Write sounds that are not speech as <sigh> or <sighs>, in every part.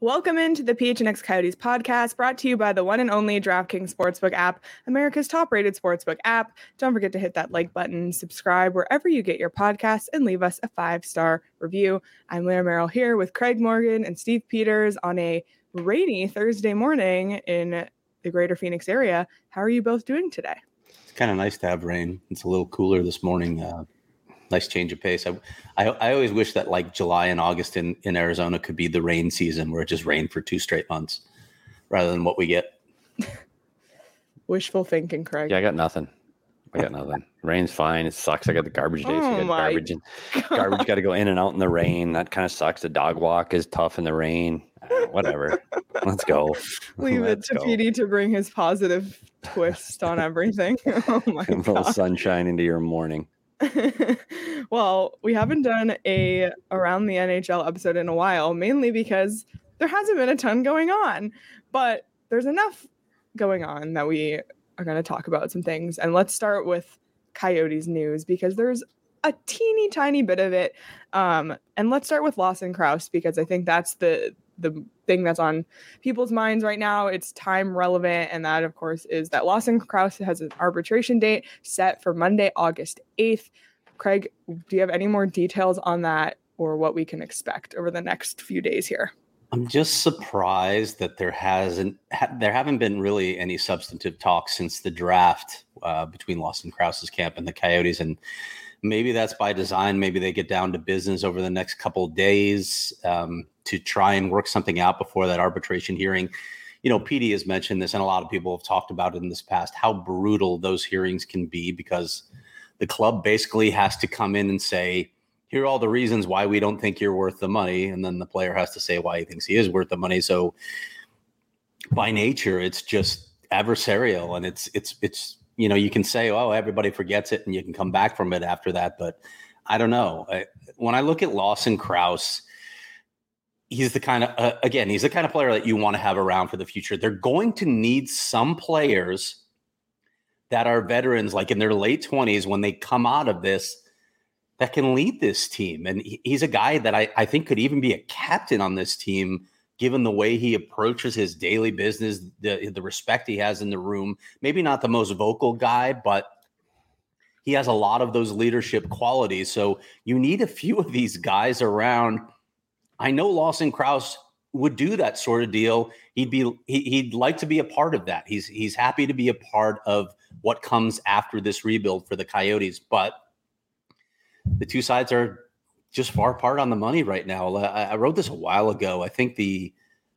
Welcome into the PHNX Coyotes podcast, brought to you by the one and only DraftKings Sportsbook app, America's top-rated sportsbook app. Don't forget to hit that like button, subscribe wherever you get your podcasts, and leave us a five-star review. I'm Leah Merrill here with Craig Morgan and Steve Peters on a rainy Thursday morning in the greater Phoenix area. How are you both doing today? It's kind of nice to have rain. It's a little cooler this morning. Uh, nice change of pace. I, I, I always wish that like July and August in, in Arizona could be the rain season where it just rained for two straight months rather than what we get. <laughs> Wishful thinking, Craig. Yeah, I got nothing. I got nothing. Rain's fine. It sucks. I got the garbage days. Oh I my garbage and garbage got to go in and out in the rain. That kind of sucks. The dog walk is tough in the rain. Uh, whatever. <laughs> Let's go. Leave it Let's to go. PD to bring his positive twist on everything. <laughs> oh my A little god. sunshine into your morning. <laughs> well, we haven't done a around the NHL episode in a while, mainly because there hasn't been a ton going on. But there's enough going on that we are going to talk about some things. And let's start with Coyotes news because there's a teeny tiny bit of it. Um, and let's start with Lawson Crouse because I think that's the the thing that's on people's minds right now. It's time relevant, and that, of course, is that Lawson Crouse has an arbitration date set for Monday, August 8th. Craig, do you have any more details on that or what we can expect over the next few days here? I'm just surprised that there hasn't ha- there haven't been really any substantive talks since the draft uh, between Lawson Crouse's camp and the Coyotes, and maybe that's by design. Maybe they get down to business over the next couple days um, to try and work something out before that arbitration hearing. You know, PD has mentioned this, and a lot of people have talked about it in this past how brutal those hearings can be because the club basically has to come in and say, here are all the reasons why we don't think you're worth the money and then the player has to say why he thinks he is worth the money so by nature it's just adversarial and it's it's it's you know you can say oh everybody forgets it and you can come back from it after that but i don't know I, when i look at Lawson Crouse he's the kind of uh, again he's the kind of player that you want to have around for the future they're going to need some players that are veterans like in their late 20s when they come out of this that can lead this team. And he- he's a guy that I, I think could even be a captain on this team, given the way he approaches his daily business, the, the respect he has in the room. Maybe not the most vocal guy, but he has a lot of those leadership qualities. So you need a few of these guys around. I know Lawson Crouse would do that sort of deal. He'd be he, he'd like to be a part of that. He's he's happy to be a part of what comes after this rebuild for the Coyotes, but the two sides are just far apart on the money right now. I, I wrote this a while ago. I think the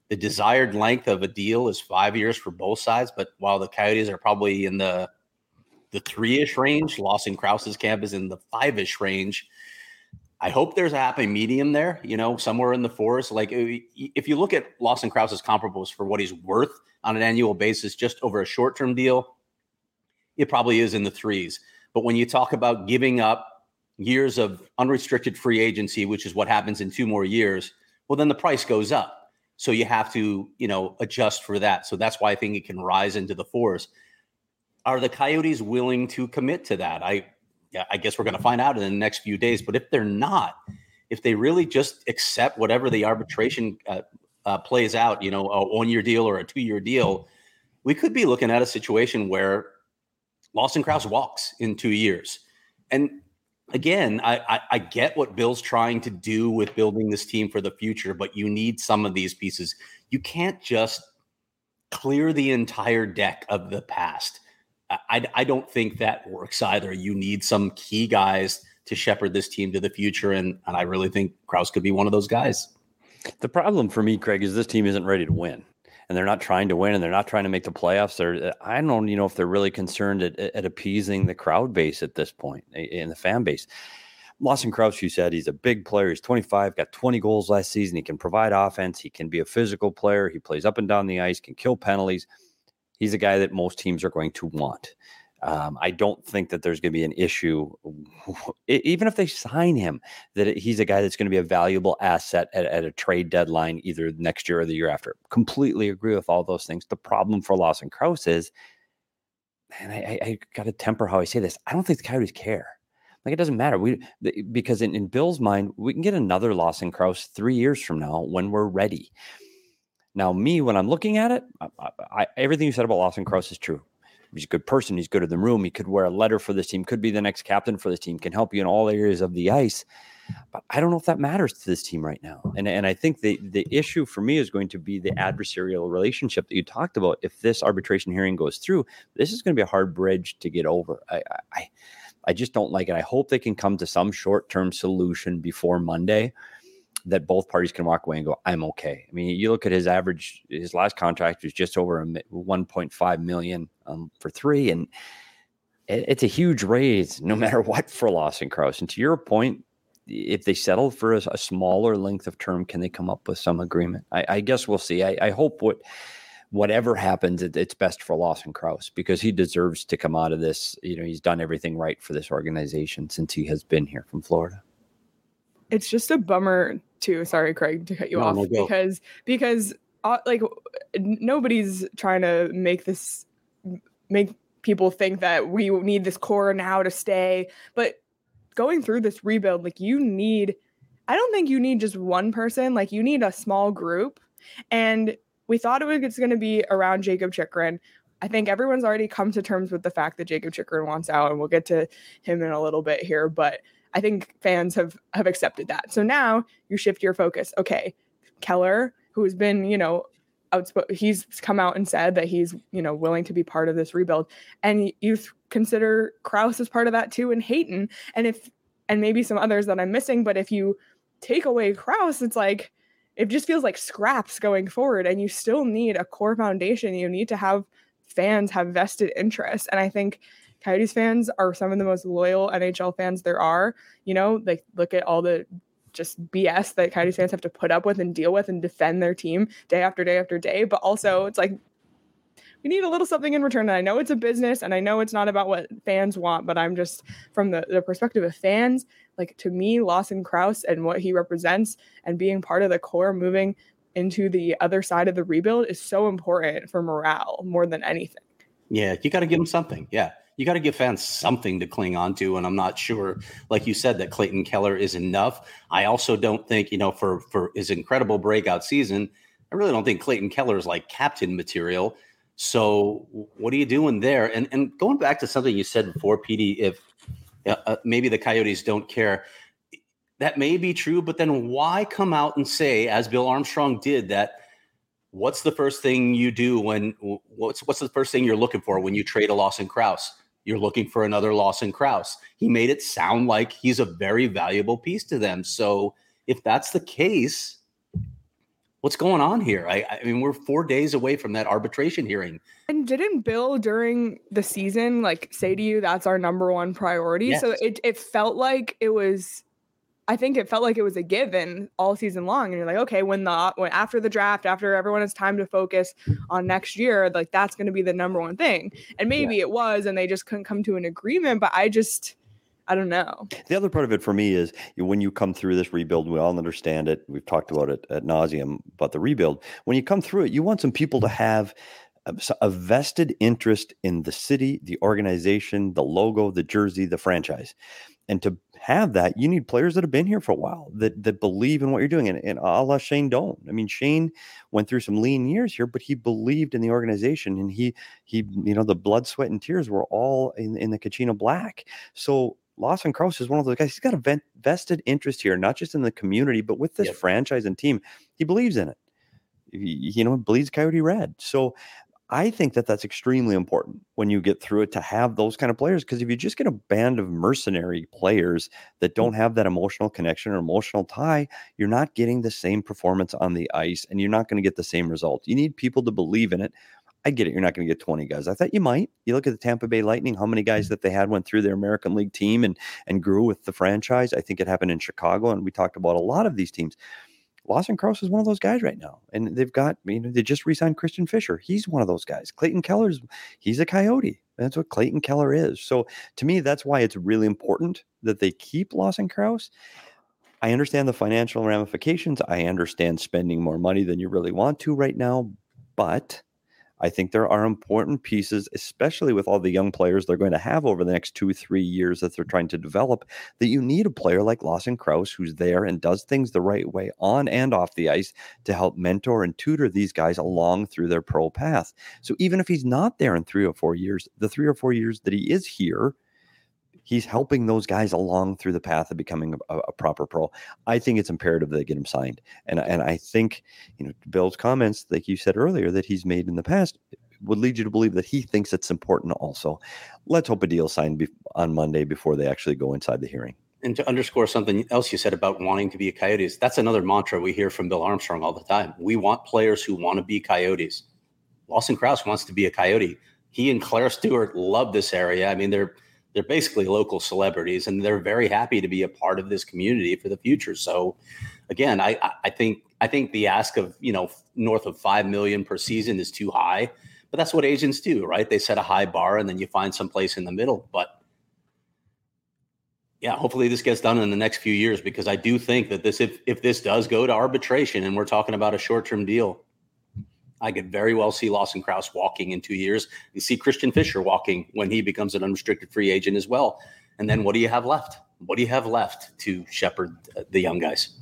the desired length of a deal is five years for both sides, but while the Coyotes are probably in the the three ish range, Lawson Crouse's camp is in the five ish range. I hope there's a happy medium there, you know, somewhere in the forest. Like if you look at Lawson Crouse's comparables for what he's worth on an annual basis, just over a short term deal, it probably is in the threes. But when you talk about giving up years of unrestricted free agency, which is what happens in two more years, well, then the price goes up. So you have to, you know, adjust for that. So that's why I think it can rise into the fours. Are the Coyotes willing to commit to that? I, I guess we're going to find out in the next few days. But if they're not, if they really just accept whatever the arbitration uh, uh, plays out, you know, a one-year deal or a two-year deal, we could be looking at a situation where Lawson Crouse walks in two years. And again, I, I, I, get what Bill's trying to do with building this team for the future, but you need some of these pieces. You can't just clear the entire deck of the past. I, I don't think that works either. You need some key guys to shepherd this team to the future. And, and I really think Crouse could be one of those guys. The problem for me, Craig, is this team isn't ready to win. And they're not trying to win and they're not trying to make the playoffs. They're, uh, I don't you know if they're really concerned at, at appeasing the crowd base at this point in the fan base. Lawson Crouse, you said he's a big player. He's 25, got 20 goals last season. He can provide offense. He can be a physical player. He plays up and down the ice, can kill penalties. He's a guy that most teams are going to want. Um, I don't think that there's going to be an issue, even if they sign him, that he's a guy that's going to be a valuable asset at, at, a trade deadline, either next year or the year after. Completely agree with all those things. The problem for Lawson Crouse is, and I, I, I got to temper how I say this. I don't think the Coyotes care. Like it doesn't matter. We because in, in Bill's mind, we can get another Lawson Crouse three years from now when we're ready. Now, me, when I'm looking at it, I, everything you said about Lawson Crouse is true. He's a good person. He's good in the room. He could wear a letter for this team, could be the next captain for this team, can help you in all areas of the ice. But I don't know if that matters to this team right now. And, and I think the, the issue for me is going to be the adversarial relationship that you talked about. If this arbitration hearing goes through, this is going to be a hard bridge to get over. I, I, I just don't like it. I hope they can come to some short term solution before Monday that both parties can walk away and go, I'm okay. I mean, you look at his average, his last contract was just over a 1.5 million um, for three, and it, it's a huge raise no matter <laughs> what for Lawson Crouse. And to your point, if they settle for a, a, smaller length of term, can they come up with some agreement? I, I guess we'll see. I, I hope what whatever happens, it, it's best for Lawson Crouse because he deserves to come out of this. You know, he's done everything right for this organization since he has been here from Florida it's just a bummer too. Sorry, Craig, to cut you no, off no, because because uh, like nobody's trying to make this make people think that we need this core now to stay, but going through this rebuild, like you need. I don't think you need just one person. Like you need a small group, and we thought it was going to be around Jakob Chychrun. I think everyone's already come to terms with the fact that Jakob Chychrun wants out, and we'll get to him in a little bit here. But I think fans have have accepted that. So now you shift your focus. Okay, Keller, who's been, you know, outspoken, he's come out and said that he's, you know, willing to be part of this rebuild, and you consider Crouse as part of that too, and Hayton, and if and maybe some others that I'm missing. But if you take away Crouse it's like it just feels like scraps going forward, and you still need a core foundation. You need to have fans have vested interest, and I think Coyotes fans are some of the most loyal NHL fans there are. You know, like look at all the just BS that Coyotes fans have to put up with and deal with and defend their team day after day after day. But also, it's like we need a little something in return. And I know it's a business and I know it's not about what fans want, but I'm just from the, the perspective of fans, like to me, Lawson Crouse and what he represents and being part of the core moving into the other side of the rebuild is so important for morale more than anything. Yeah, you got to give him something. Yeah you got to give fans something to cling on to. And I'm not sure, like you said, that Clayton Keller is enough. I also don't think, you know, for for his incredible breakout season, I really don't think Clayton Keller is like captain material. So what are you doing there? And and going back to something you said before, PD, if uh, uh, maybe the Coyotes don't care, that may be true. But then why come out and say, as Bill Armstrong did, that what's the first thing you do when what's what's the first thing you're looking for when you trade a Lawson Crouse? You're looking for another Lawson Crouse. He made it sound like he's a very valuable piece to them. So if that's the case, what's going on here? I, I, mean, we're four days away from that arbitration hearing. And didn't Bill during the season like say to you that's our number one priority? Yes. So it it felt like it was I think it felt like it was a given all season long. And you're like, okay, when the when after the draft, after everyone has time to focus on next year, like that's going to be the number one thing. And maybe yeah. it was, and they just couldn't come to an agreement. But I just, I don't know. The other part of it for me is when you come through this rebuild, we all understand it. We've talked about it at nauseum, about the rebuild, when you come through it, you want some people to have a vested interest in the city, the organization, the logo, the jersey, the franchise and to have that, you need players that have been here for a while that that believe in what you're doing. And, and a la Shane Doan. I mean, Shane went through some lean years here, but he believed in the organization and he he, you know, the blood, sweat, and tears were all in, in the Kachina Black. So Lawson Crouse is one of those guys. He's got a vested interest here, not just in the community, but with this yep. franchise and team. He believes in it. You know, bleeds Coyote Red. So I think that that's extremely important when you get through it to have those kind of players. Because if you just get a band of mercenary players that don't have that emotional connection or emotional tie, you're not getting the same performance on the ice and you're not going to get the same result. You need people to believe in it. I get it. You're not going to get 20 guys. I thought you might. You look at the Tampa Bay Lightning, how many guys mm-hmm. that they had went through their American League team and and grew with the franchise. I think it happened in Chicago, and we talked about a lot of these teams. Lawson Crouse is one of those guys right now. And they've got, you know, they just re-signed Christian Fischer. He's one of those guys. Clayton Keller's, he's a coyote. That's what Clayton Keller is. So to me, that's why it's really important that they keep Lawson Crouse. I understand the financial ramifications. I understand spending more money than you really want to right now, but I think there are important pieces, especially with all the young players they're going to have over the next two, three years that they're trying to develop, that you need a player like Lawson Crouse who's there and does things the right way on and off the ice to help mentor and tutor these guys along through their pro path. So even if he's not there in three or four years, the three or four years that he is here, he's helping those guys along through the path of becoming a, a, proper pro. I think it's imperative they get him signed, and and I think you know Bill's comments, like you said earlier, that he's made in the past would lead you to believe that he thinks it's important also. Let's hope a deal signed be- on Monday before they actually go inside the hearing. And to underscore something else you said about wanting to be a Coyotes, that's another mantra we hear from Bill Armstrong all the time. We want players who want to be Coyotes. Lawson Crouse wants to be a Coyote. He and Claire Stewart love this area. I mean, they're they're basically local celebrities and they're very happy to be a part of this community for the future. So again, I, I think I think the ask of, you know, north of five million per season is too high. But that's what agents do, right? They set a high bar and then you find some place in the middle. But yeah, hopefully this gets done in the next few years because I do think that this if if this does go to arbitration and we're talking about a short-term deal, I could very well see Lawson Crouse walking in two years. You see Christian Fischer walking when he becomes an unrestricted free agent as well. And then what do you have left? What do you have left to shepherd the young guys?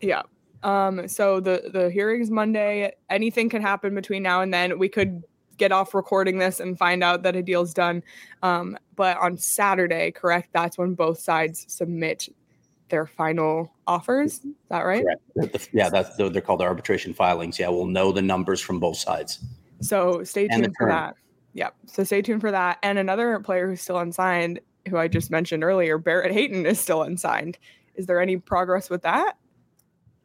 Yeah. Um, so the the hearings Monday. Anything can happen between now and then. We could get off recording this and find out that a deal's done. Um, but on Saturday, correct? That's when both sides submit their final offers. Is that right? Correct. Yeah, that's they're called the arbitration filings. Yeah, we'll know the numbers from both sides. So stay tuned for that. Yeah. So stay tuned for that. And another player who's still unsigned, who I just mentioned earlier, Barrett Hayton is still unsigned. Is there any progress with that?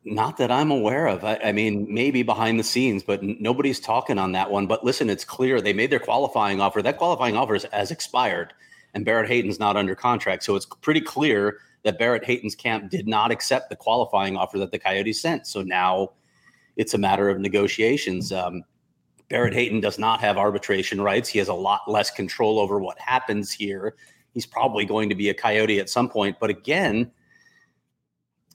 Not that I'm aware of. I, I, mean, maybe behind the scenes, but nobody's talking on that one. But listen, it's clear they made their qualifying offer. That qualifying offer has expired, and Barrett Hayton's not under contract. So it's pretty clear that Barrett Hayton's camp did not accept the qualifying offer that the Coyotes sent. So now it's a matter of negotiations. Um, Barrett Hayton does not have arbitration rights. He has a lot less control over what happens here. He's probably going to be a Coyote at some point. But again,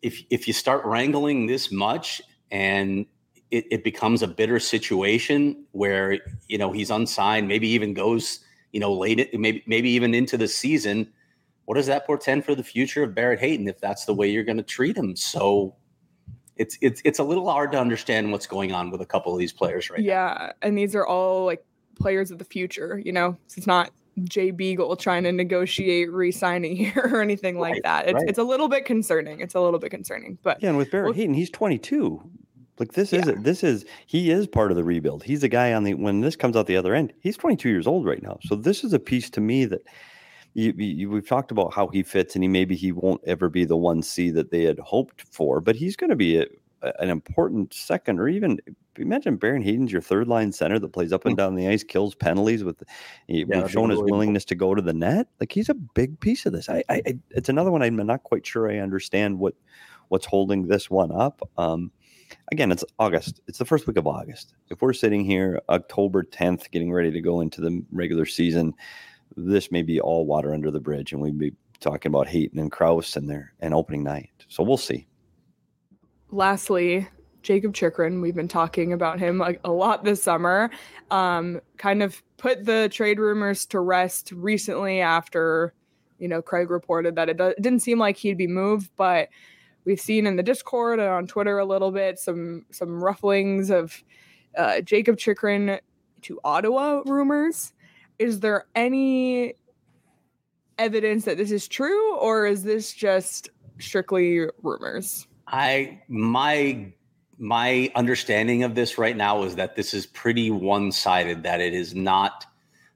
if if you start wrangling this much and it, it becomes a bitter situation where you know he's unsigned, maybe even goes you know late, maybe maybe even into the season what does that portend for the future of Barrett Hayton if that's the way you're going to treat him? So it's it's it's a little hard to understand what's going on with a couple of these players right yeah, now. and these are all like players of the future. You know, it's not Jay Beagle trying to negotiate re-signing <laughs> here or anything right, like that. It's right. it's a little bit concerning. It's a little bit concerning. But yeah, and with Barrett well, Hayton, he's 22. Like this yeah. is this is he is part of the rebuild. He's a guy on the when this comes out the other end. He's 22 years old right now. So this is a piece to me that you, you, we've talked about how he fits, and he maybe he won't ever be the one C that they had hoped for, but he's going to be a, an important second, or even imagine Barrett Hayton's your third line center that plays up and hmm. down the ice, kills penalties with. Yeah, we've shown his willingness to go to the net. Like he's a big piece of this. I, I, it's another one I'm not quite sure I understand what what's holding this one up. Um, again, it's August. It's the first week of August. If we're sitting here October 10th, getting ready to go into the regular season, this may be all water under the bridge, and we'd be talking about Hayton and Crouse and their and opening night. So we'll see. Lastly, Jakob Chychrun, we've been talking about him a, a lot this summer. Um, kind of put the trade rumors to rest recently after you know, Craig reported that it, do- it didn't seem like he'd be moved, but we've seen in the Discord and on Twitter a little bit some some rufflings of uh, Jakob Chychrun to Ottawa rumors. Is there any evidence that this is true, or is this just strictly rumors? I my my understanding of this right now is that this is pretty one-sided. That it is not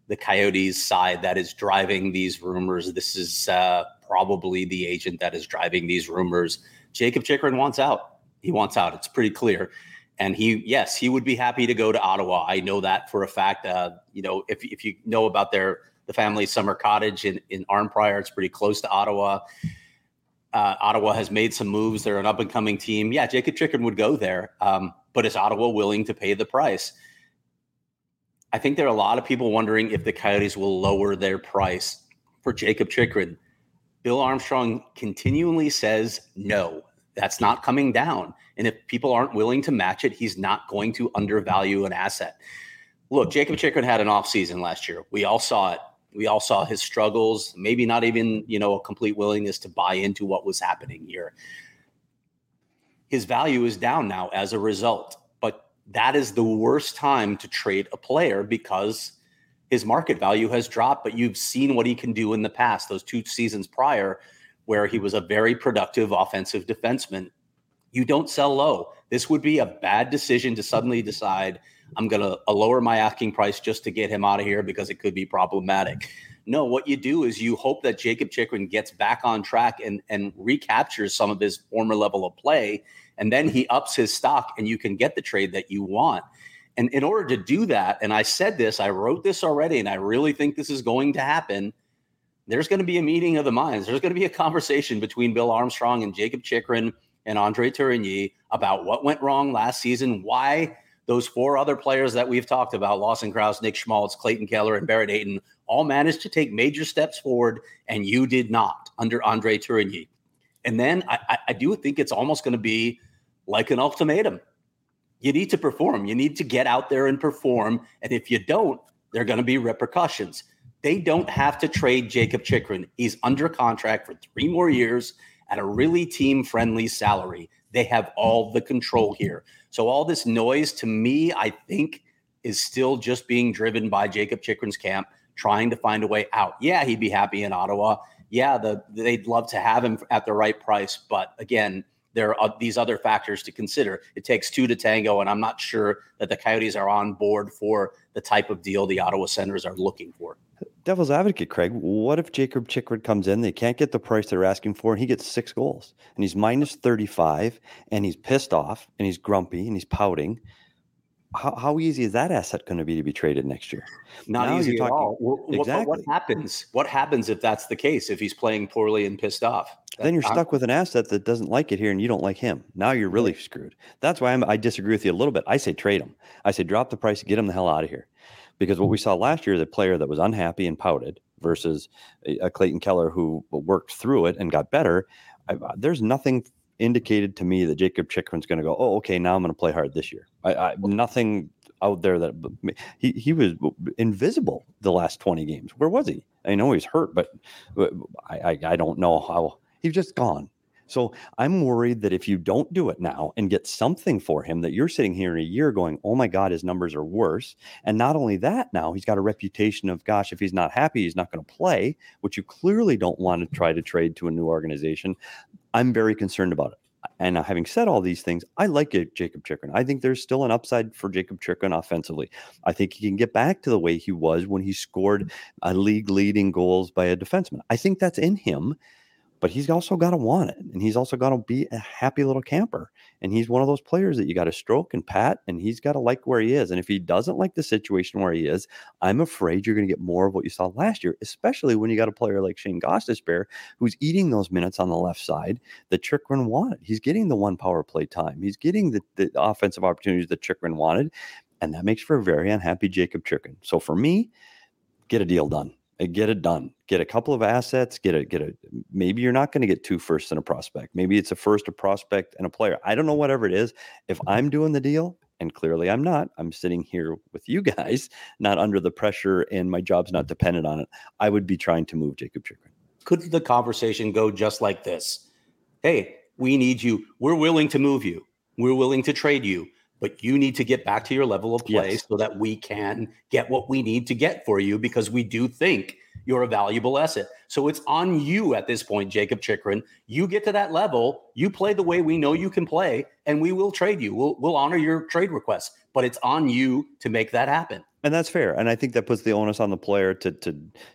the Coyotes' side that is driving these rumors. This is uh, probably the agent that is driving these rumors. Jakob Chychrun wants out. He wants out. It's pretty clear. And he, yes, he would be happy to go to Ottawa. I know that for a fact. Uh, you know, if if you know about their the family summer cottage in in Arnprior, it's pretty close to Ottawa. Uh, Ottawa has made some moves. They're an up and coming team. Yeah, Jakob Chychrun would go there, um, but is Ottawa willing to pay the price? I think there are a lot of people wondering if the Coyotes will lower their price for Jakob Chychrun. Bill Armstrong continually says no, that's not coming down. And if people aren't willing to match it, he's not going to undervalue an asset. Look, Jakob Chychrun had an off season last year. We all saw it. We all saw his struggles, maybe not even, you know, a complete willingness to buy into what was happening here. His value is down now as a result, but that is the worst time to trade a player because his market value has dropped, but you've seen what he can do in the past, those two seasons prior, where he mm-hmm. was a very productive offensive defenseman. You don't sell low. This would be a bad decision to suddenly mm-hmm. decide I'm going to uh, lower my asking price just to get him out of here because it could be problematic. No, what you do is you hope that Jakob Chychrun gets back on track and, and recaptures some of his former level of play. And then he ups his stock and you can get the trade that you want. And in order to do that, and I said this, I wrote this already, and I really think this is going to happen. There's going to be a meeting of the minds. There's going to be a conversation between Bill Armstrong and Jakob Chychrun and Andre Tourigny about what went wrong last season, why those four other players that we've talked about, Lawson Crouse, Nick Schmaltz, Clayton Keller, and Barrett Hayton, all managed to take major steps forward, and you did not under Andre Tourigny. And then I, I do think it's almost going to be like an ultimatum. You need to perform. You need to get out there and perform. And if you don't, there are going to be repercussions. They don't have to trade Jakob Chychrun. He's under contract for three more years at a really team friendly salary. They have all the control here. So all this noise to me, I think, is still just being driven by Jakob Chychrun's camp, trying to find a way out. Yeah, he'd be happy in Ottawa. Yeah, the, they'd love to have him at the right price. But again, there are these other factors to consider. It takes two to tango, and I'm not sure that the Coyotes are on board for the type of deal the Ottawa Senators are looking for. Devil's advocate, Craig. What if Jakob Chychrun comes in? They can't get the price they're asking for, and he gets six goals, and he's minus thirty-five, and he's pissed off, and he's grumpy, and he's pouting. How, how easy is that asset going to be to be traded next year? Not Now easy at talking- all. What, Exactly. what happens? What happens if that's the case? If he's playing poorly and pissed off? then you're I'm- stuck with an asset that doesn't like it here and you don't like him. Now you're really screwed. That's why I'm, I disagree with you a little bit. I say trade him. I say drop the price, get him the hell out of here. Because what we saw last year is a player that was unhappy and pouted versus a, a Clayton Keller who worked through it and got better. I, I- there's nothing indicated to me that Jakob Chychrun's going to go, oh, okay, now I'm going to play hard this year. I, I, nothing out there that he, he was invisible the last 20 games. Where was he? I know he's hurt, but but I, I, I don't know how he's just gone. So I'm worried that if you don't do it now and get something for him, that you're sitting here in a year going, oh my God, his numbers are worse. And not only that, now he's got a reputation of, gosh, if he's not happy, he's not going to play, which you clearly don't want to try to trade to a new organization. I'm very concerned about it. And uh, having said all these things, I like it, Jakob Chychrun. I think there's still an upside for Jakob Chychrun offensively. I think he can get back to the way he was when he scored a league leading goals by a defenseman. I think that's in him but he's also got to want it and he's also got to be a happy little camper and he's one of those players that you got to stroke and pat and he's got to like where he is and if he doesn't like the situation where he is i'm afraid you're going to get more of what you saw last year especially when you got a player like shane gostisbehere who's eating those minutes on the left side that Chychrun wanted he's getting the one power play time he's getting the, the offensive opportunities that Chychrun wanted and that makes for a very unhappy Jakob Chychrun. so for me get a deal done get it done. Get a couple of assets. Get a get a. Maybe you're not going to get two firsts and a prospect. Maybe it's a first, a prospect, and a player. I don't know. Whatever it is, if mm-hmm. I'm doing the deal, and clearly I'm not. I'm sitting here with you <laughs> guys, not under the pressure, and my job's not mm-hmm. dependent on it. I would be trying to move Jakob Chychrun. could the conversation go just like this? Hey, we need you. We're willing to move you. We're willing to trade you, but you need to get back to your level of play Yes. so that we can get what we need to get for you because we do think you're a valuable asset. So it's on you at this point, Jakob Chychrun. You get to that level, you play the way we know you can play, and we will trade you. We'll we'll honor your trade request, but it's on you to make that happen. And that's fair. And I think that puts the onus on the player to to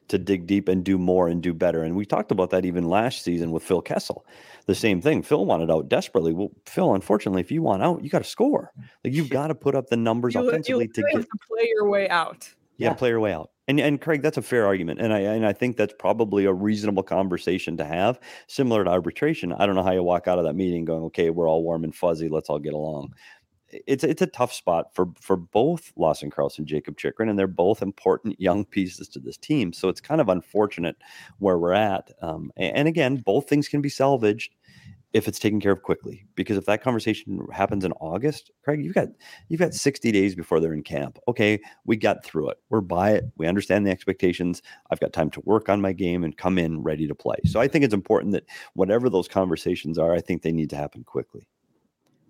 to dig deep and do more and do better. And we talked about that even last season with Phil Kessel. The same thing. Phil wanted out desperately. Well, Phil, unfortunately, if you want out, you got to score. Like you've got to put up the numbers You, you offensively to literally get have to play your way out. you got to play your way out. And and Craig, that's a fair argument, and I and I think that's probably a reasonable conversation to have, similar to arbitration. I don't know how you walk out of that meeting going, okay, we're all warm and fuzzy, let's all get along. It's it's a tough spot for for both Lawson Carlson, Jakob Chychrun, and they're both important young pieces to this team. So it's kind of unfortunate where we're at. Um, and again, both things can be salvaged if it's taken care of quickly. Because if that conversation happens in August, Craig, you've got you've got 60 days before they're in camp. Okay, we got through it. We're by it. We understand the expectations. I've got time to work on my game and come in ready to play. So I think it's important that whatever those conversations are, I think they need to happen quickly.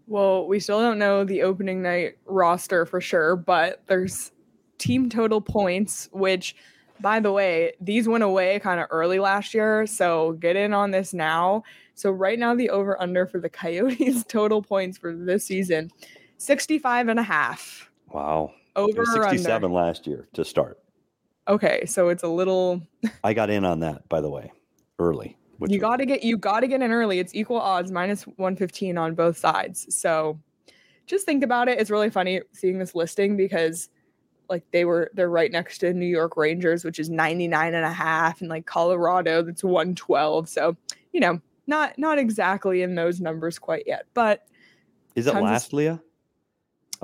Well, we still don't know the opening night roster for sure, but there's team total points, which, by the way, these went away kind of early last year. So get in on this now. So, right now, the over under for the <laughs> Coyotes total points for this season 65 and a half. Wow. Over was or 67 under? last year to start. Okay, so it's a little. I got in on that, by the way, early. Which you got to get you got to get in early. It's equal odds minus 115 on both sides. So just think about it. It's really funny seeing this listing because like they were they're right next to New York Rangers which is 99 and a half and like Colorado that's 112. So, you know, not not exactly in those numbers quite yet, but Is it tons of- last, Leah?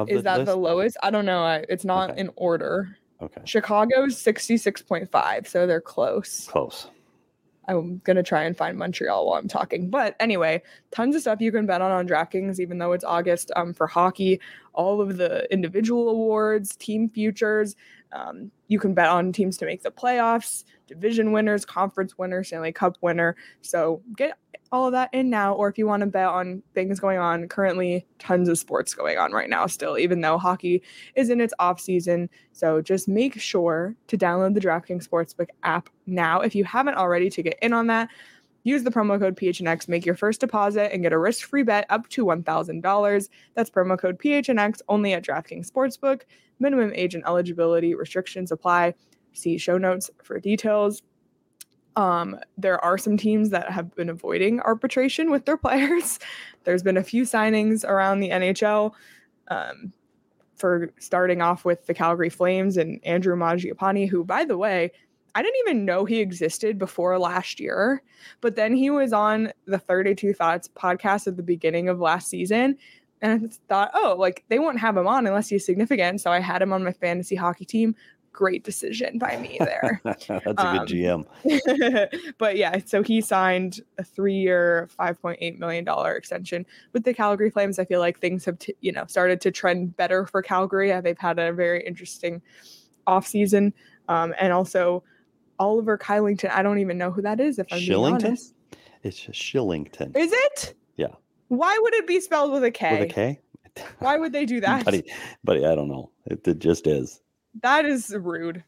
Is that the lowest? I don't know. I, it's not Okay. in order. Okay. Chicago's 66.5, so they're close. Close. I'm gonna try and find Montreal while I'm talking. But anyway, tons of stuff you can bet on on DraftKings, even though it's August. Um, for hockey, all of the individual awards, team futures. Um, you can bet on teams to make the playoffs, division winners, conference winners, Stanley Cup winner. So get all of that in now, or if you want to bet on things going on currently, tons of sports going on right now still, even though hockey is in its off season. So just make sure to download the DraftKings Sportsbook app now if you haven't already to get in on that. Use the promo code PHNX, make your first deposit, and get a risk free bet up to $1,000. That's promo code PHNX only at DraftKings Sportsbook. Minimum age and eligibility restrictions apply. See show notes for details. Um, there are some teams that have been avoiding arbitration with their <laughs> players. There's been a few signings around the NHL. Um, for starting off with the Calgary Flames and Andrew Mangiapane, who, by the way, I didn't even know he existed before last year. But then he was on the 32 Thoughts podcast at the beginning of last season. And I thought, oh, like they won't have him on unless he's significant. So I had him on my fantasy hockey team. Great decision by me there. <laughs> That's a good Um, GM. <laughs> but yeah, so he signed a three-year, five point eight million dollar extension with the Calgary Flames. I feel like things have, t- you know, started to trend better for Calgary. They've had a very interesting offseason. Um, and also Oliver Kylington. I don't even know who that is. If I'm being Shillington? honest, It's Shillington. is it? Yeah. Why would it be spelled with a K? With a K? Why would they do <laughs> that? buddy, buddy, I don't know. It, it just is. That is rude.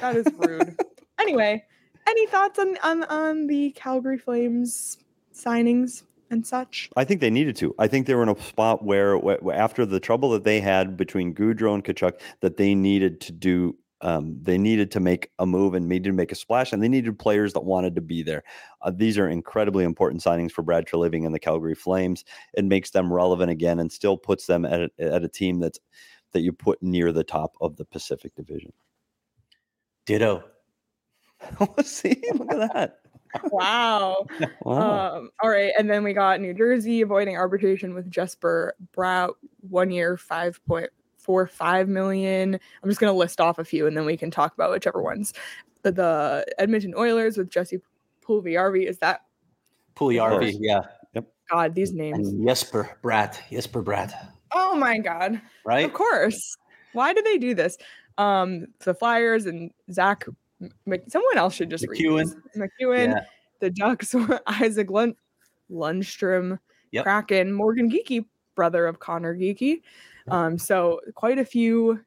That is rude. <laughs> anyway, any thoughts on, on on the Calgary Flames signings and such? I think they needed to. I think they were in a spot where, wh- wh- after the trouble that they had between Gaudreau and Tkachuk, that they needed to do. Um, they needed to make a move and needed to make a splash, and they needed players that wanted to be there. Uh, these are incredibly important signings for Brad Treliving and the Calgary Flames. It makes them relevant again, and still puts them at a, at a team that's that you put near the top of the Pacific Division. Ditto. <laughs> Let's see, look at that. Wow. <laughs> Wow. Um, all right, and then we got New Jersey avoiding arbitration with Jesper Bratt, one year, five point four five million. I'm just gonna list off a few, and then we can talk about whichever ones. The, the Edmonton Oilers with Jesse Puljujarvi. Is that Puljujarvi, course. yeah. God? These names. And Jesper Bratt. Jesper Bratt. Oh my God. Right? Of course. Why do they do this? Um, the Flyers and Zach. Mc- someone else should just read MacEwen. these. MacEwen Yeah. the Ducks, <laughs> Isaac Lund- Lundstrom, Yep. Kraken, Morgan Geekie, brother of Conor Geekie. Um, so quite a few.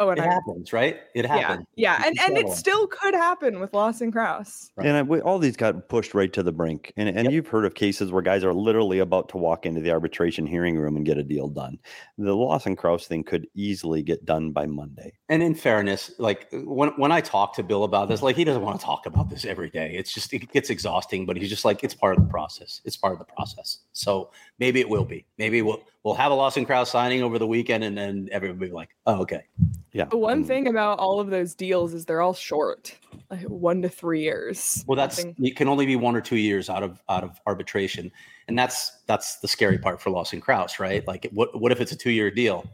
Oh, and It I, happens, right? It happens. yeah, yeah. and and it still could happen with Lawson Crouse. Right. And I, we, all these got pushed right to the brink. And, and Yep. you've heard of cases where guys are literally about to walk into the arbitration hearing room and get a deal done. The Lawson Crouse thing could easily get done by Monday. And in fairness, like uh, when when I talk to Bill about this, mm-hmm. like he doesn't want to talk about this every day. It's just it gets exhausting, but he's just like it's part of the process. It's part of the process. So maybe it will be. Maybe we'll we'll have a Lawson Crouse signing over the weekend, and then everybody will be like, oh, okay. Yeah. The one and- thing about all of those deals is they're all short, like one to three years. Well, that's Nothing- it can only be one or two years out of out of arbitration, and that's that's the scary part for Lawson Crouse, right? Like, what what if it's a two year deal,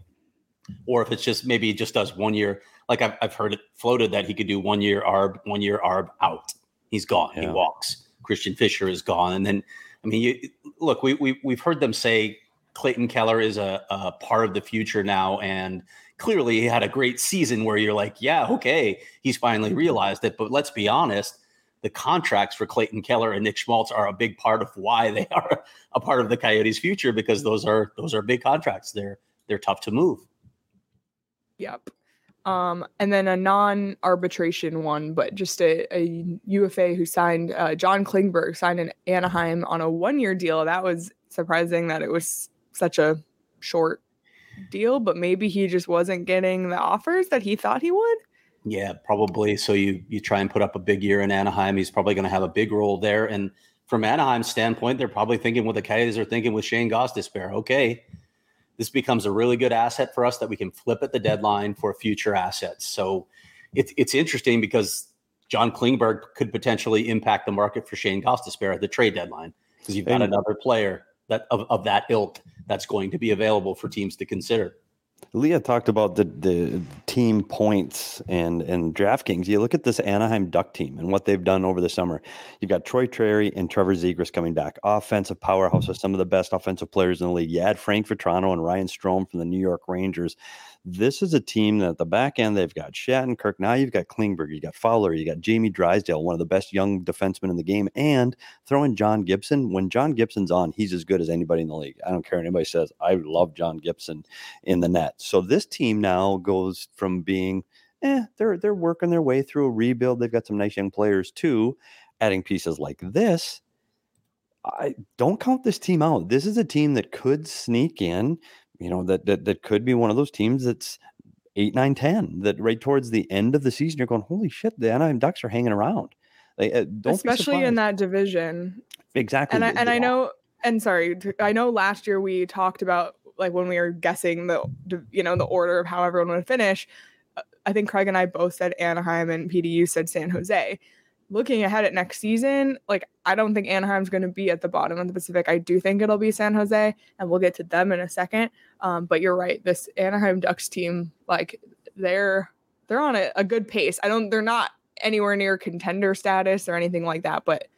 or if it's just maybe he just does one year? Like I've I've heard it floated that he could do one year arb, one year arb out. He's gone. He walks. Christian Fischer is gone, and then I mean, you, look, we we we've heard them say Clayton Keller is a, a part of the future now, and clearly he had a great season where you're like, yeah, okay, he's finally realized it. But let's be honest, the contracts for Clayton Keller and Nick Schmaltz are a big part of why <laughs> they are a part of the Coyotes' future because those are those are big contracts. They're they're tough to move. Yep. Um, and then a non-arbitration one, but just a, a UFA who signed uh, John Klingberg signed in Anaheim on a one-year deal. That was surprising that it was such a short deal, but maybe he just wasn't getting the offers that he thought he would. Yeah, probably. So you you try and put up a big year in Anaheim. He's probably going to have a big role there. And from Anaheim's standpoint, they're probably thinking what the Coyotes are thinking with Shane Gostisbehere. Okay, this becomes a really good asset for us that we can flip at the deadline for future assets. So it's it's interesting because John Klingberg could potentially impact the market for Shane Gostisbehere at the trade deadline because you've got And- another player that of, of that ilk that's going to be available for teams to consider. Leah talked about the, the team points and and DraftKings. You look at this Anaheim Duck team and what they've done over the summer. You've got Troy Terry and Trevor Zegras coming back, offensive powerhouse with some of the best offensive players in the league. You add Frank Vatrano and Ryan Strome from the New York Rangers. This is a team that at the back end they've got Shattenkirk. Now you've got Klingberg, you got Fowler, you got Jamie Drysdale, one of the best young defensemen in the game, and throwing John Gibson. When John Gibson's on, he's as good as anybody in the league. I don't care anybody says. I love John Gibson in the net. So this team now goes from being, eh, they're they're working their way through a rebuild. They've got some nice young players too. Adding pieces like this, I don't count this team out. This is a team that could sneak in. You know that that that could be one of those teams that's eight, nine, ten. That right towards the end of the season, you're going, holy shit, the Anaheim Ducks are hanging around. Like, uh, don't especially in that division. exactly. And I, and I know, and sorry, I know last year we talked about like when we were guessing the, you know, the order of how everyone would finish. uh, I think Craig and I both said Anaheim and PDU said San Jose. Looking ahead at next season, like I don't think Anaheim's going to be at the bottom of the Pacific. I do think it'll be San Jose, and we'll get to them in a second. Um, but you're right, this Anaheim Ducks team, like they're they're on a, a good pace. I don't, they're not anywhere near contender status or anything like that, but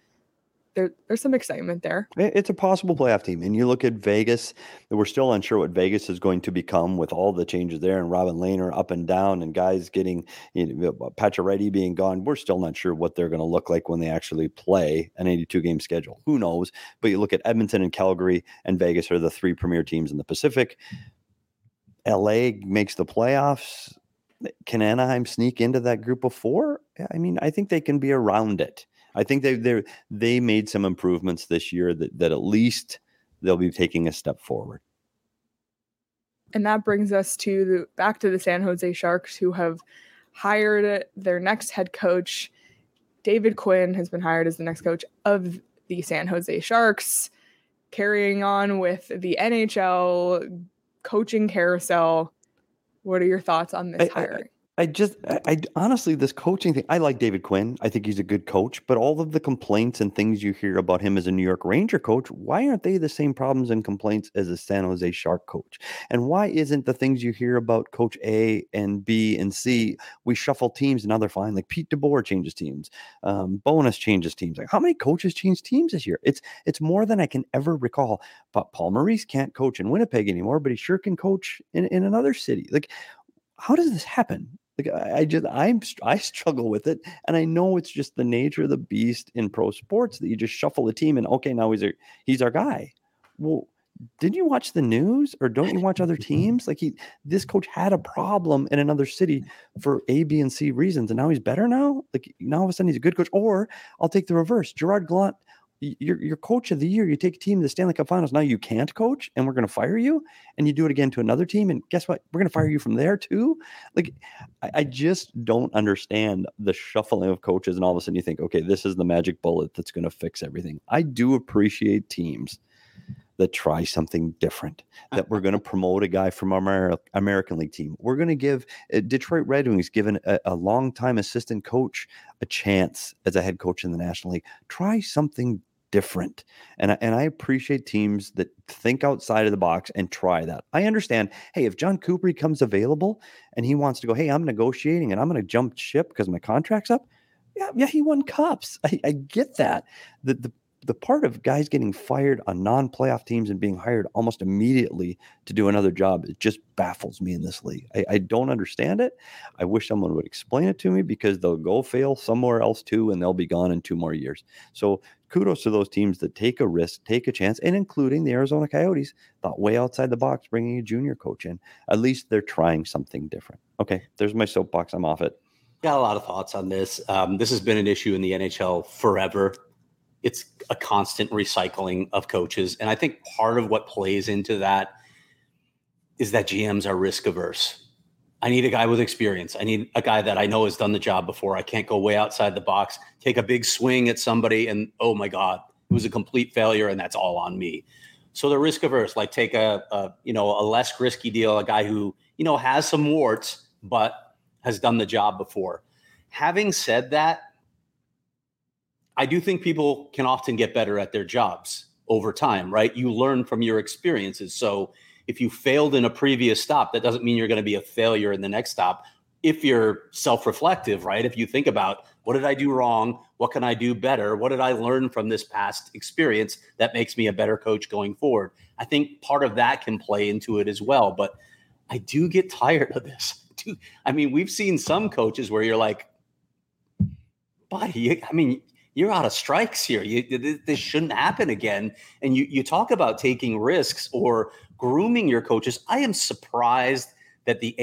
there, there's some excitement there. It's a possible playoff team. And you look at Vegas, we're still unsure what Vegas is going to become with all the changes there and Robin Lehner up and down and guys getting, you know, uh, Pacioretty being gone. We're still not sure what they're going to look like when they actually play an 82 game schedule. Who knows? But you look at Edmonton and Calgary and Vegas are the three premier teams in the Pacific. LA makes the playoffs. Can Anaheim sneak into that group of four? I mean, I think they can be around it. I think they they they made some improvements this year that that at least they'll be taking a step forward. And that brings us to the back to the San Jose Sharks, who have hired their next head coach. David Quinn has been hired as the next coach of the San Jose Sharks, carrying on with the NHL coaching carousel. What are your thoughts on this hiring? I just, I, I honestly, this coaching thing, I like David Quinn. I think he's a good coach, but all of the complaints and things you hear about him as a New York Ranger coach, why aren't they the same problems and complaints as a San Jose Shark coach? And why isn't the things you hear about coach A and B and C, we shuffle teams and now they're fine? Like Pete DeBoer changes teams, um, Bowness changes teams. Like how many coaches change teams this year? It's, it's more than I can ever recall. But Paul Maurice can't coach in Winnipeg anymore, but he sure can coach in, in another city. Like, how does this happen? Like I, I just I'm I struggle with it, and I know it's just the nature of the beast in pro sports that you just shuffle the team and okay, now he's our he's our guy. Well, didn't you watch the news or don't you watch other <laughs> teams? Like he this coach had a problem in another city for A, B, and C reasons, and now he's better now. Like now all of a sudden he's a good coach. Or I'll take the reverse. Gerard Gallant, you're your coach of the year. You take a team to the Stanley Cup Finals. Now you can't coach, and we're going to fire you. And you do it again to another team, and guess what? We're going to fire you from there too. Like I, I just don't understand the shuffling of coaches, and all of a sudden you think, okay, this is the magic bullet that's going to fix everything. I do appreciate teams that try something different. That we're going to promote a guy from our Amer- American League team. We're going to give uh, Detroit Red Wings given a, a longtime assistant coach a chance as a head coach in the National League. Try something different. And I, and I appreciate teams that think outside of the box and try that. I understand. Hey, if Jon Cooper comes available and he wants to go, hey, I'm negotiating and I'm going to jump ship because my contract's up. Yeah, yeah, he won cups. <laughs> I, I get that. The, the the part of guys getting fired on non-playoff teams and being hired almost immediately to do another job it just baffles me in this league I, I, don't understand it i wish someone would explain it to me because they'll go fail somewhere else too and they'll be gone in two more years so kudos to those teams that take a risk take a chance and including the arizona coyotes thought way outside the box bringing a junior coach in at least they're trying something different okay there's my soapbox i'm off it Got a lot of thoughts on this. Um, this has been an issue in the NHL forever. It's a constant recycling of coaches. And I think part of what plays into that is that GMs are risk averse. I need a guy with experience. I need a guy that I know has done the job before. I can't go way outside the box, take a big swing at somebody, and oh my God, it was a complete failure, and that's all on me. So they're risk averse. Like take a, a you know a less risky deal, a guy who you know has some warts, but has done the job before. Having said that, I do think people can often get better at their jobs over time, right? You learn from your experiences. So if you failed in a previous stop, that doesn't mean you're going to be a failure in the next stop. If you're self reflective, right? If you think about what did I do wrong? What can I do better? What did I learn from this past experience that makes me a better coach going forward? I think part of that can play into it as well. But I do get tired of this. <laughs> I mean, we've seen some coaches where you're like, buddy, I mean, you're out of strikes here. You, this shouldn't happen again. And you, you talk about taking risks or grooming your coaches. I am surprised that the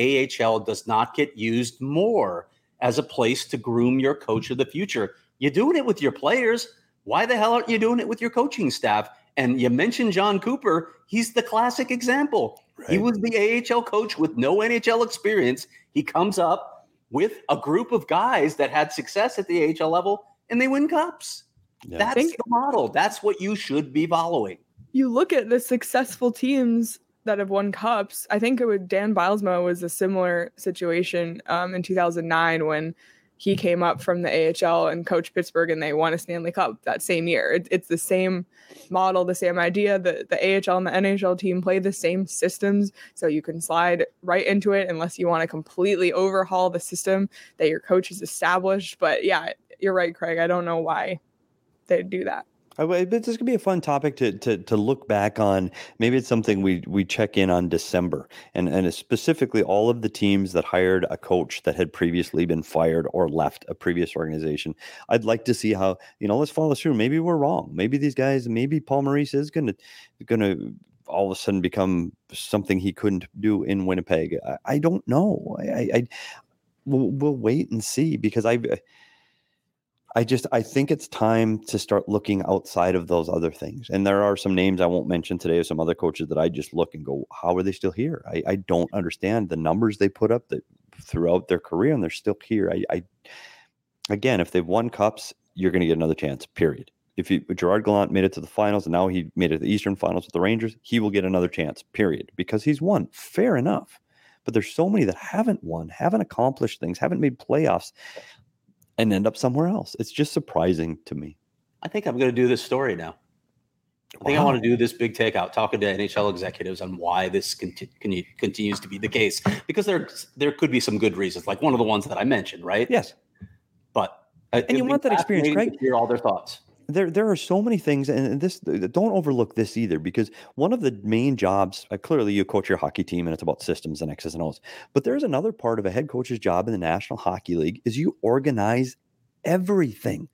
AHL does not get used more as a place to groom your coach of the future. You're doing it with your players. Why the hell aren't you doing it with your coaching staff? And you mentioned Jon Cooper. He's the classic example. Right. He was the AHL coach with no NHL experience. He comes up with a group of guys that had success at the AHL level and they win cups. Yeah. That's the model. That's what you should be following. You look at the successful teams that have won cups. I think it would Dan Bylsma was a similar situation um, in 2009 when he came up from the AHL and coached Pittsburgh and they won a Stanley Cup that same year. It, it's the same model, the same idea. The, the AHL and the NHL team play the same systems. So you can slide right into it unless you want to completely overhaul the system that your coach has established. But yeah, you're right, Craig. I don't know why they do that. But this could be a fun topic to, to to look back on. Maybe it's something we we check in on December, and and specifically all of the teams that hired a coach that had previously been fired or left a previous organization. I'd like to see how you know. Let's follow through. Maybe we're wrong. Maybe these guys. Maybe Paul Maurice is going to going to all of a sudden become something he couldn't do in Winnipeg. I, I don't know. I, I, I we'll, we'll wait and see because I've I just I think it's time to start looking outside of those other things. And there are some names I won't mention today of some other coaches that I just look and go, how are they still here? I, I don't understand the numbers they put up that throughout their career and they're still here. I, I again, if they've won cups, you're going to get another chance. Period. If you, Gerard Gallant made it to the finals and now he made it to the Eastern Finals with the Rangers, he will get another chance. Period. Because he's won. Fair enough. But there's so many that haven't won, haven't accomplished things, haven't made playoffs and end up somewhere else. It's just surprising to me. I think I'm going to do this story now. I think wow. I want to do this big takeout, talking to NHL executives on why this conti- continues to be the case, because there there could be some good reasons, like one of the ones that I mentioned, right? Yes. But uh, and you want that experience, Craig? Hear all their thoughts. There there are so many things and this don't overlook this either because one of the main jobs uh, clearly you coach your hockey team and it's about systems and x's and o's but there's another part of a head coach's job in the national hockey league is you organize everything.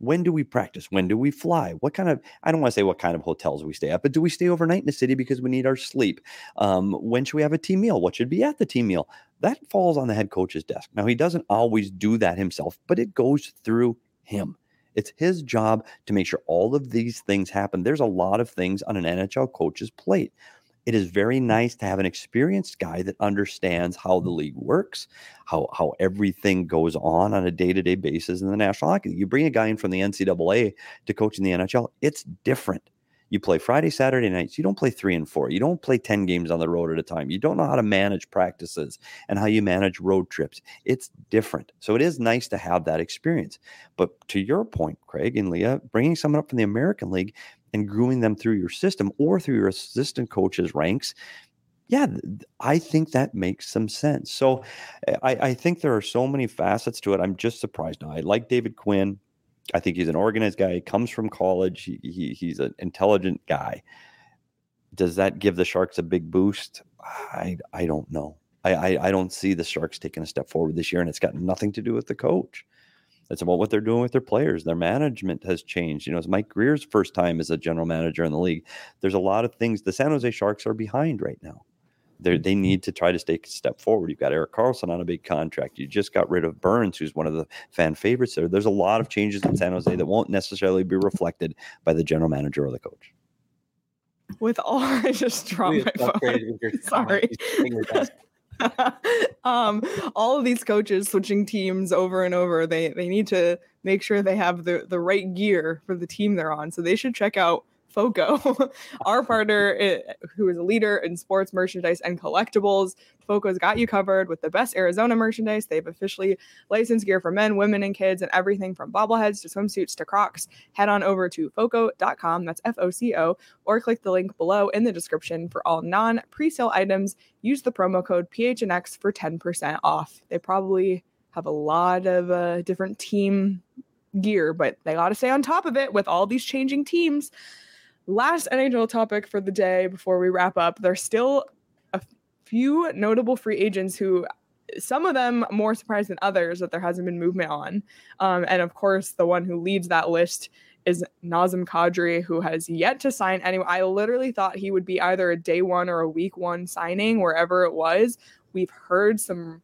When do we practice? When do we fly? What kind of i don't want to say what kind of hotels we stay at but do we stay overnight in the city because we need our sleep? Um, when should we have a team meal? What should be at the team meal? That falls on the head coach's desk. Now he doesn't always do that himself but it goes through him it's his job to make sure all of these things happen. There's a lot of things on an NHL coach's plate. It is very mm-hmm. nice to have an experienced guy that understands how the league works, how how everything goes on on a day to day basis in the National Hockey. You bring a guy in from the NCAA to coach in the NHL, it's different. You play Friday, Saturday nights. You don't play three and four. You don't play 10 games on the road at a time. You don't know how to manage practices and how you manage road trips. It's different. So it is nice to have that experience. But to your point, Craig and Leah, bringing someone up from the American League and grooming them through your system or through your assistant coaches ranks yeah, I think that makes some sense. So I, I, think there are so many facets to it. I'm just surprised now. I like David Quinn. I think he's an organized guy. He comes from college. He, he, he's an intelligent guy. Does that give the Sharks a big boost? I I don't know. I, I, I don't see the Sharks taking a step forward this year, and it's got nothing to do with the coach. It's about what they're doing with their players. Their management has changed. You know, it's Mike Grier's first time as a general manager in the league. There's a lot of things. The San Jose Sharks are behind right now they they need to try to take a step forward. You've got Erik Karlsson on a big contract. You just got rid of Burns, who's one of the fan favorites there. There's a lot of changes in San Jose that won't necessarily be reflected by the general manager or the coach. With all, <laughs> I just dropped my phone. <laughs> Sorry. <laughs> um, all of these coaches switching teams over and over, they they need to make sure they have the the right gear for the team they're on. So they should check out FOCO, <laughs> our partner, who is a leader in sports merchandise and collectibles. FOCO's got you covered with the best Arizona merchandise. They've officially licensed gear for men, women, and kids, and everything from bobbleheads to swimsuits to Crocs. Head on over to FOCO.com, that's F O C O, or click the link below in the description for all non pre-sale items. Use the promo code PHNX for 10% off. They probably have a lot of uh, different team gear, but they got to stay on top of it with all these changing teams last NHL topic for the day before we wrap up. There's still a few notable free agents who some of them more surprised than others that there hasn't been movement on. Um, and of course, the one who leads that list is Nazem Kadri, who has yet to sign anyway. I literally thought he would be either a day one or a week one signing, wherever it was. We've heard some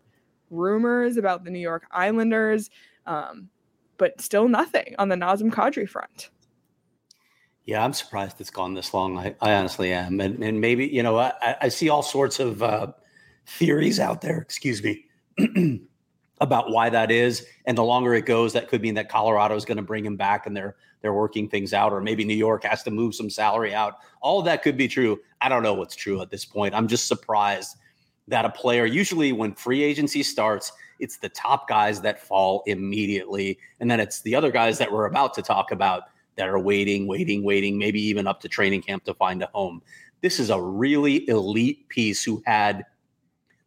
rumors about the New York Islanders, um, but still nothing on the Nazem Kadri front. Yeah, I'm surprised it's gone this long. I, I honestly am, and and maybe you know I, I see all sorts of uh, theories out there. Excuse me. <clears throat> about why that is, and the longer it goes, that could mean that Colorado is going to bring him back, and they're they're working things out, or maybe New York has to move some salary out. All of that could be true. I don't know what's true at this point. I'm just surprised that a player usually when free agency starts, it's the top guys that fall immediately, and then it's the other guys that we're about to talk about that are waiting, waiting, waiting, maybe even up to training camp to find a home. This is a really elite piece who had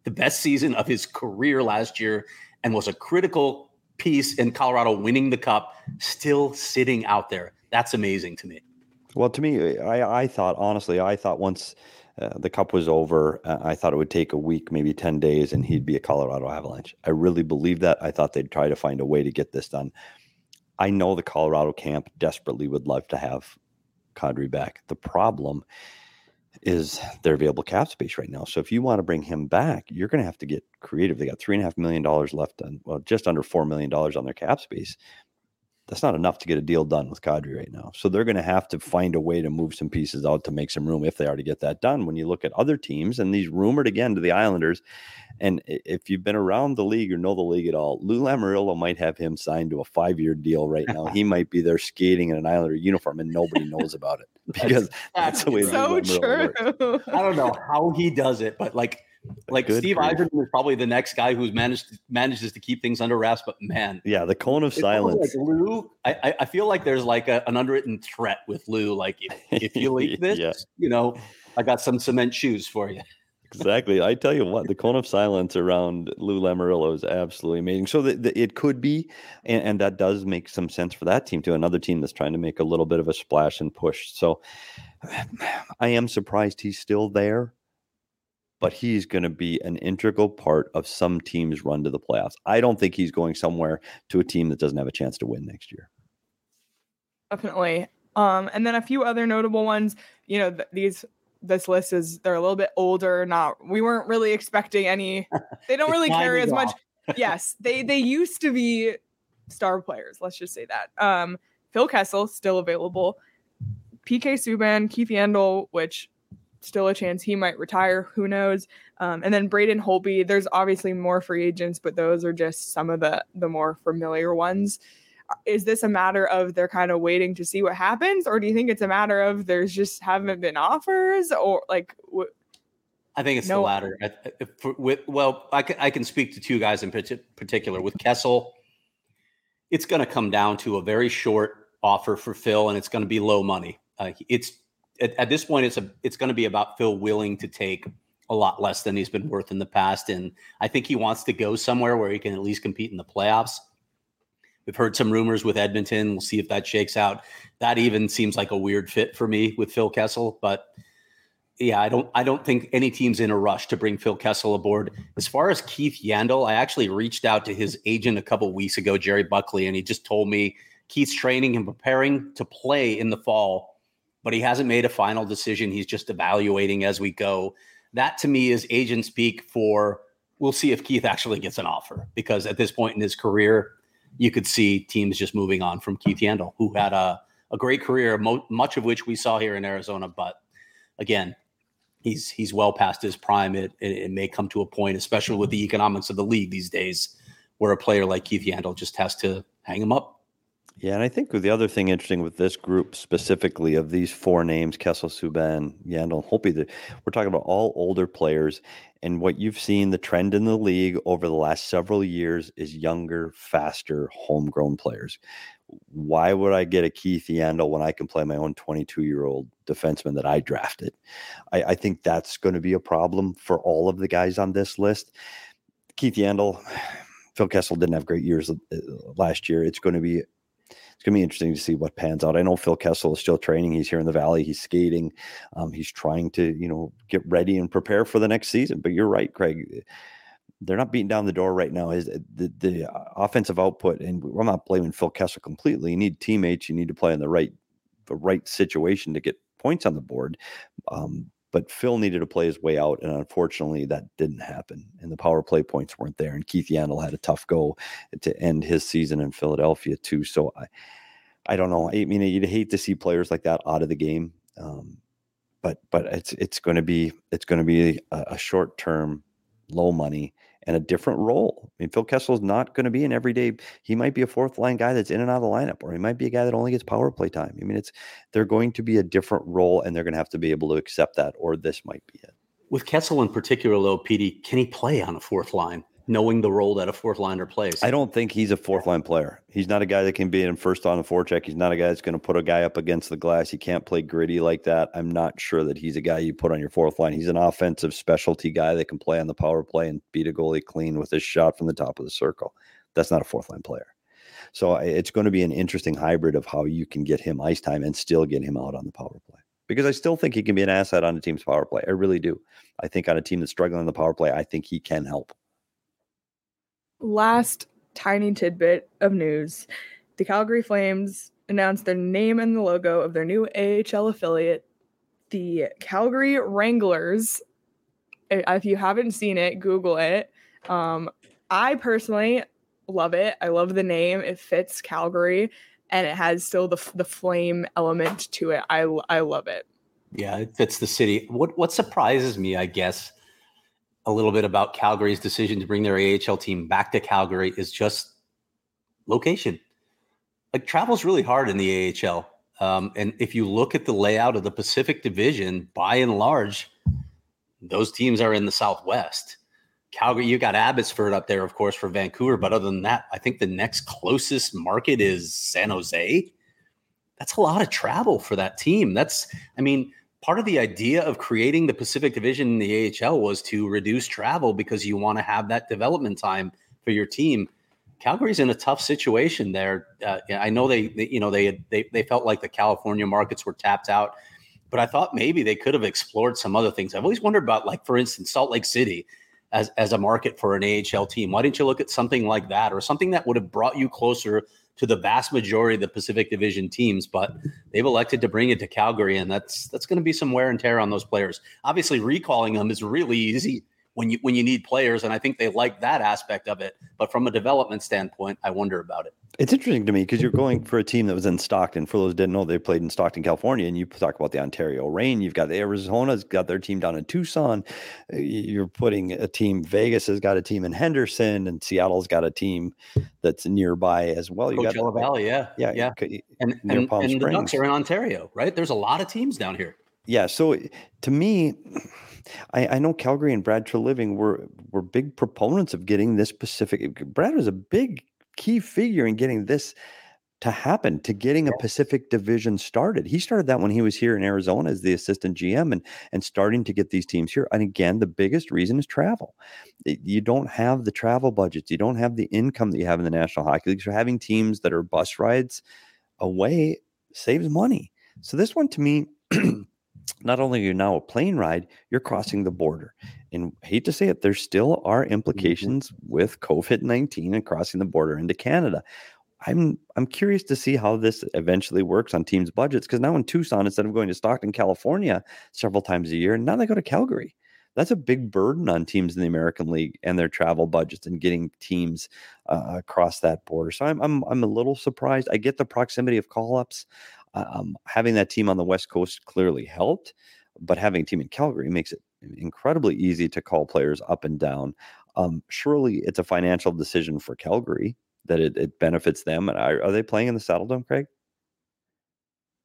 the best season of his career last year and was a critical piece in Colorado winning the cup, still sitting out there. That's amazing to me. Well, to me, I, I thought, honestly, I thought once uh, the cup was over, uh, I thought it would take a week, maybe 10 days, and he'd be a Colorado Avalanche. I really believed that. I thought they'd try to find a way to get this done. I know the Colorado camp desperately would love to have Kadri back. The problem is their available cap space right now. So if you want to bring him back, you're going to have to get creative. They got three and a half million dollars left on, well, just under four million dollars on their cap space that's not enough to get a deal done with Kadri right now. So they're going to have to find a way to move some pieces out to make some room if they are to get that done. When you look at other teams and these rumored again to the Islanders, and if you've been around the league or know the league at all, Lou Lamoriello might have him signed to a five-year deal right now. he might be there skating in an Islander uniform and nobody knows about it <laughs> because that's, that's the way so true. Works. I don't know <laughs> how he does it, but like like Good Steve Yzerman is probably the next guy who's managed manages to keep things under wraps. But man, yeah, the cone of silence. Like Lou, I, I feel like there's like a, an unwritten threat with Lou. Like if, if you leak <laughs> this, yeah. you know, I got some cement shoes for you. exactly. I tell you what, the cone of silence around Lou Lamoriello is absolutely amazing. So that it could be, and, and, that does make some sense for that team too. Another team that's trying to make a little bit of a splash and push. So <sighs> I am surprised he's still there, but he's going to be an integral part of some team's run to the playoffs. I don't think he's going somewhere to a team that doesn't have a chance to win next year. Definitely. Um, and then a few other notable ones. You know, th- these this list is they're a little bit older. Not we weren't really expecting any. They don't <laughs> really carry as much. <laughs> yes, they they used to be star players. Let's just say that. Um, Phil Kessel still available. PK Subban, Keith Yandle, which still a chance he might retire. Who knows? Um, and then Braden Holtby. There's obviously more free agents, but those are just some of the the more familiar ones is this a matter of they're kind of waiting to see what happens or do you think it's a matter of there's just haven't been offers or like wh- I think it's no. the latter. with, well, I can, I can speak to two guys in particular. With Kessel, it's going to come down to a very short offer for Phil, and it's going to be low money. Uh, it's at, at, this point, it's a it's going to be about Phil willing to take a lot less than he's been worth in the past, and I think he wants to go somewhere where he can at least compete in the playoffs. We've heard some rumors with Edmonton. We'll see if that shakes out. That even seems like a weird fit for me with Phil Kessel, but yeah, I don't I don't think any team's in a rush to bring Phil Kessel aboard. As far as Keith Yandle, I actually reached out to his agent a couple weeks ago, Jerry Buckley, and he just told me Keith's training and preparing to play in the fall, but he hasn't made a final decision. He's just evaluating as we go. That to me is agent speak for we'll see if Keith actually gets an offer because at this point in his career, you could see teams just moving on from Keith Yandle, who had a, a great career, mo- much of which we saw here in Arizona. But again, he's he's well past his prime. It, it, it may come to a point, especially with the economics of the league these days, where a player like Keith Yandle just has to hang him up. Yeah, and I think the other thing interesting with this group specifically of these four names, Kessel, Subban, Yandle, Holtby, that we're talking about all older players. And what you've seen, the trend in the league over the last several years is younger, faster, homegrown players. Why would I get a Keith Yandle when I can play my own 22 year old defenseman that I drafted? I, I think that's going to be a problem for all of the guys on this list. Keith Yandle, <sighs> Phil Kessel didn't have great years uh, last year. It's going to be it's going to be interesting to see what pans out. I know Phil Kessel is still training. He's here in the Valley. He's skating. Um, he's trying to, you know, get ready and prepare for the next season. But you're right, Craig. They're not beating down the door right now. Is the, the offensive output, and I'm not blaming Phil Kessel completely. You need teammates. You need to play in the right the right situation to get points on the board. Um, but Phil needed to play his way out, and unfortunately, that didn't happen. And the power play points weren't there. And Keith Yandle had a tough go to end his season in Philadelphia too. So I, I don't know. I mean, you'd hate to see players like that out of the game, um, but but it's it's going to be it's going to be a, a short term, low money and a different role. I mean, Phil Kessel is not going to be an everyday. He might be a fourth line guy that's in and out of the lineup, or he might be a guy that only gets power play time. I mean, it's they're going to be a different role, and they're going to have to be able to accept that, or this might be it. With Kessel in particular, though, PD, can he play on a fourth line? Knowing the role that a fourth liner plays. I don't think he's a fourth line player. He's not a guy that can be in first on the forecheck. He's not a guy that's going to put a guy up against the glass. He can't play gritty like that. I'm not sure that he's a guy you put on your fourth line. He's an offensive specialty guy that can play on the power play and beat a goalie clean with his shot from the top of the circle. That's not a fourth line player. So it's going to be an interesting hybrid of how you can get him ice time and still get him out on the power play. Because I still think he can be an asset on a team's power play. I really do. I think on a team that's struggling on the power play, I think he can help last tiny tidbit of news the Calgary Flames announced their name and the logo of their new AHL affiliate, the Calgary Wranglers. If you haven't seen it, Google it. Um, I personally love it. I love the name. It fits Calgary and it has still the, the flame element to it. I, I love it. Yeah, it fits the city. What what surprises me, I guess, a little bit about Calgary's decision to bring their AHL team back to Calgary is just location. Like travel's really hard in the AHL. Um, and if you look at the layout of the Pacific Division, by and large, those teams are in the Southwest. Calgary, you got Abbotsford up there, of course, for Vancouver. But other than that, I think the next closest market is San Jose. That's a lot of travel for that team. That's, I mean, part of the idea of creating the Pacific Division in the AHL was to reduce travel because you want to have that development time for your team. Calgary's in a tough situation there. Uh, I know they, they, you know, they, they they felt like the California markets were tapped out, but I thought maybe they could have explored some other things. I've always wondered about, like for instance, Salt Lake City as as a market for an AHL team. Why didn't you look at something like that or something that would have brought you closer to the vast majority of the Pacific Division teams? But they've elected to bring it to Calgary, and that's that's going to be some wear and tear on those players. Obviously, recalling them is really easy when you when you need players, and I think they like that aspect of it. But from a development standpoint, I wonder about it. It's interesting to me because you're going for a team that was in Stockton. For those who didn't know, they played in Stockton, California, and you talk about the Ontario Reign You've got the Arizona's got their team down in Tucson. You're putting a team. Vegas has got a team in Henderson, and Seattle's got a team that's nearby as well. You Coachella got Valley, yeah, yeah, yeah, and near and, Palm and the Springs. Ducks are in Ontario, right? There's a lot of teams down here. yeah. So to me, I, I know Calgary and Brad Treliving were were big proponents of getting this Pacific. Brad was a big key figure in getting this to happen, to getting a Pacific division started. He started that when he was here in Arizona as the assistant GM and and starting to get these teams here. And again, the biggest reason is travel. You don't have the travel budgets, you don't have the income that you have in the National Hockey League. So having teams that are bus rides away saves money. So this one to me <clears throat> not only are you now a plane ride, you're crossing the border. And hate to say it, there still are implications with COVID 19 and crossing the border into Canada. I'm I'm curious to see how this eventually works on teams' budgets because now in Tucson, instead of going to Stockton, California several times a year, now they go to Calgary. That's a big burden on teams in the American League and their travel budgets and getting teams uh, across that border. So I'm, I'm I'm a little surprised. I get the proximity of call ups. Um, having that team on the West Coast clearly helped, but having a team in Calgary makes it incredibly easy to call players up and down. Um, surely it's a financial decision for Calgary that it, it benefits them. And are, are they playing in the Saddledome, Craig?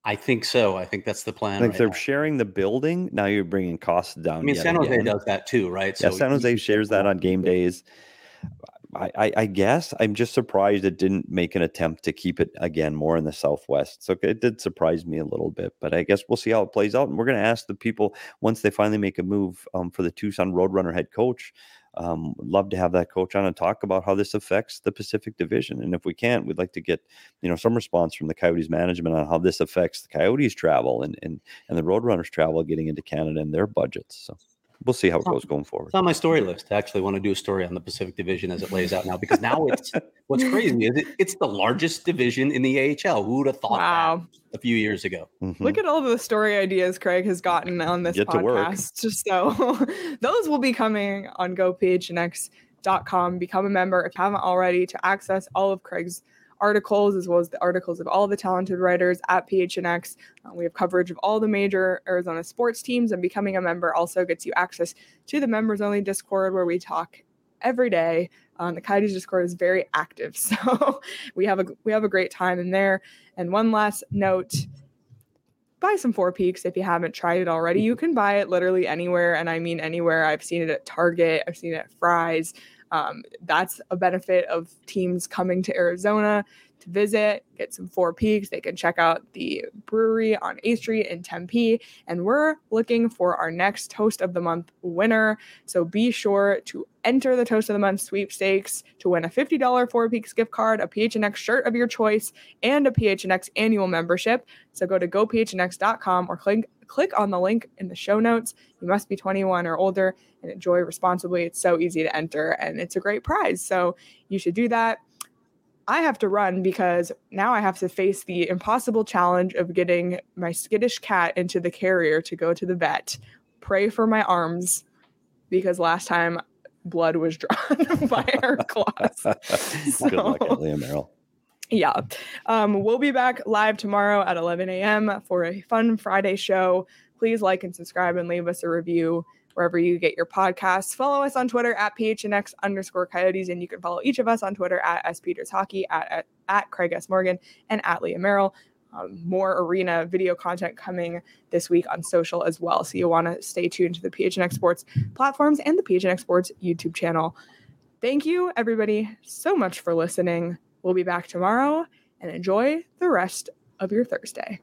I think so. I think that's the plan. Like right they're now. sharing the building. Now you're bringing costs down. I mean, San Jose again. does that too, right? Yeah, San Jose shares that on game days. I, I, guess I'm just surprised it didn't make an attempt to keep it again more in the Southwest. So it did surprise me a little bit, but I guess we'll see how it plays out. And we're going to ask the people once they finally make a move um, for the Tucson Roadrunner head coach. Um, love to have that coach on and talk about how this affects the Pacific Division. And if we can't, we'd like to get you know some response from the Coyotes management on how this affects the Coyotes travel and and and the Roadrunners travel getting into Canada and their budgets. So we'll see how it goes going forward. It's on my story list. I actually want to do a story on the Pacific Division as it lays out now because now it's <laughs> what's crazy is it, it's the largest division in the AHL. Who would have thought Wow. that a few years ago? Mhm. Look at all the story ideas Craig has gotten on this Get to work. podcast. <laughs> So those will be coming on gophnx.com. Become a member if you haven't already to access all of Craig's articles as well as the articles of all the talented writers at PHNX. Uh, we have coverage of all the major Arizona sports teams, and becoming a member also gets you access to the members only Discord where we talk every day. Um, the Coyotes Discord is very active, <laughs> so we have a we have a great time in there. And one last note buy some Four Peaks if you haven't tried it already. You can buy it literally anywhere, and I mean anywhere. I've seen it at Target, I've seen it at Fry's. Um, that's a benefit of teams coming to Arizona to visit, get some Four Peaks. They can check out the brewery on A Street in Tempe. And we're looking for our next Toast of the Month winner. So be sure to enter the Toast of the Month sweepstakes to win a $50 Four Peaks gift card, a PHNX shirt of your choice, and a PHNX annual membership. So go to gophnx.com or click click on the link in the show notes. You must be 21 or older and enjoy responsibly. It's so easy to enter and it's a great prize. So you should do that. I have to run because now I have to face the impossible challenge of getting my skittish cat into the carrier to go to the vet. Pray for my arms because last time blood was drawn <laughs> by her claws. <laughs> Good luck, So- Ellie Merrill. yeah. Um, we'll be back live tomorrow at 11 a.m. for a fun Friday show. Please like and subscribe and leave us a review wherever you get your podcasts. Follow us on Twitter at PHNX underscore coyotes, and you can follow each of us on Twitter at S Peters Hockey, at, at, at Craig S. Morgan, and at Leah Merrill. Um, more arena video content coming this week on social as well. So you want to stay tuned to the PHNX Sports platforms and the PHNX Sports YouTube channel. Thank you, everybody, so much for listening. We'll be back tomorrow and enjoy the rest of your Thursday.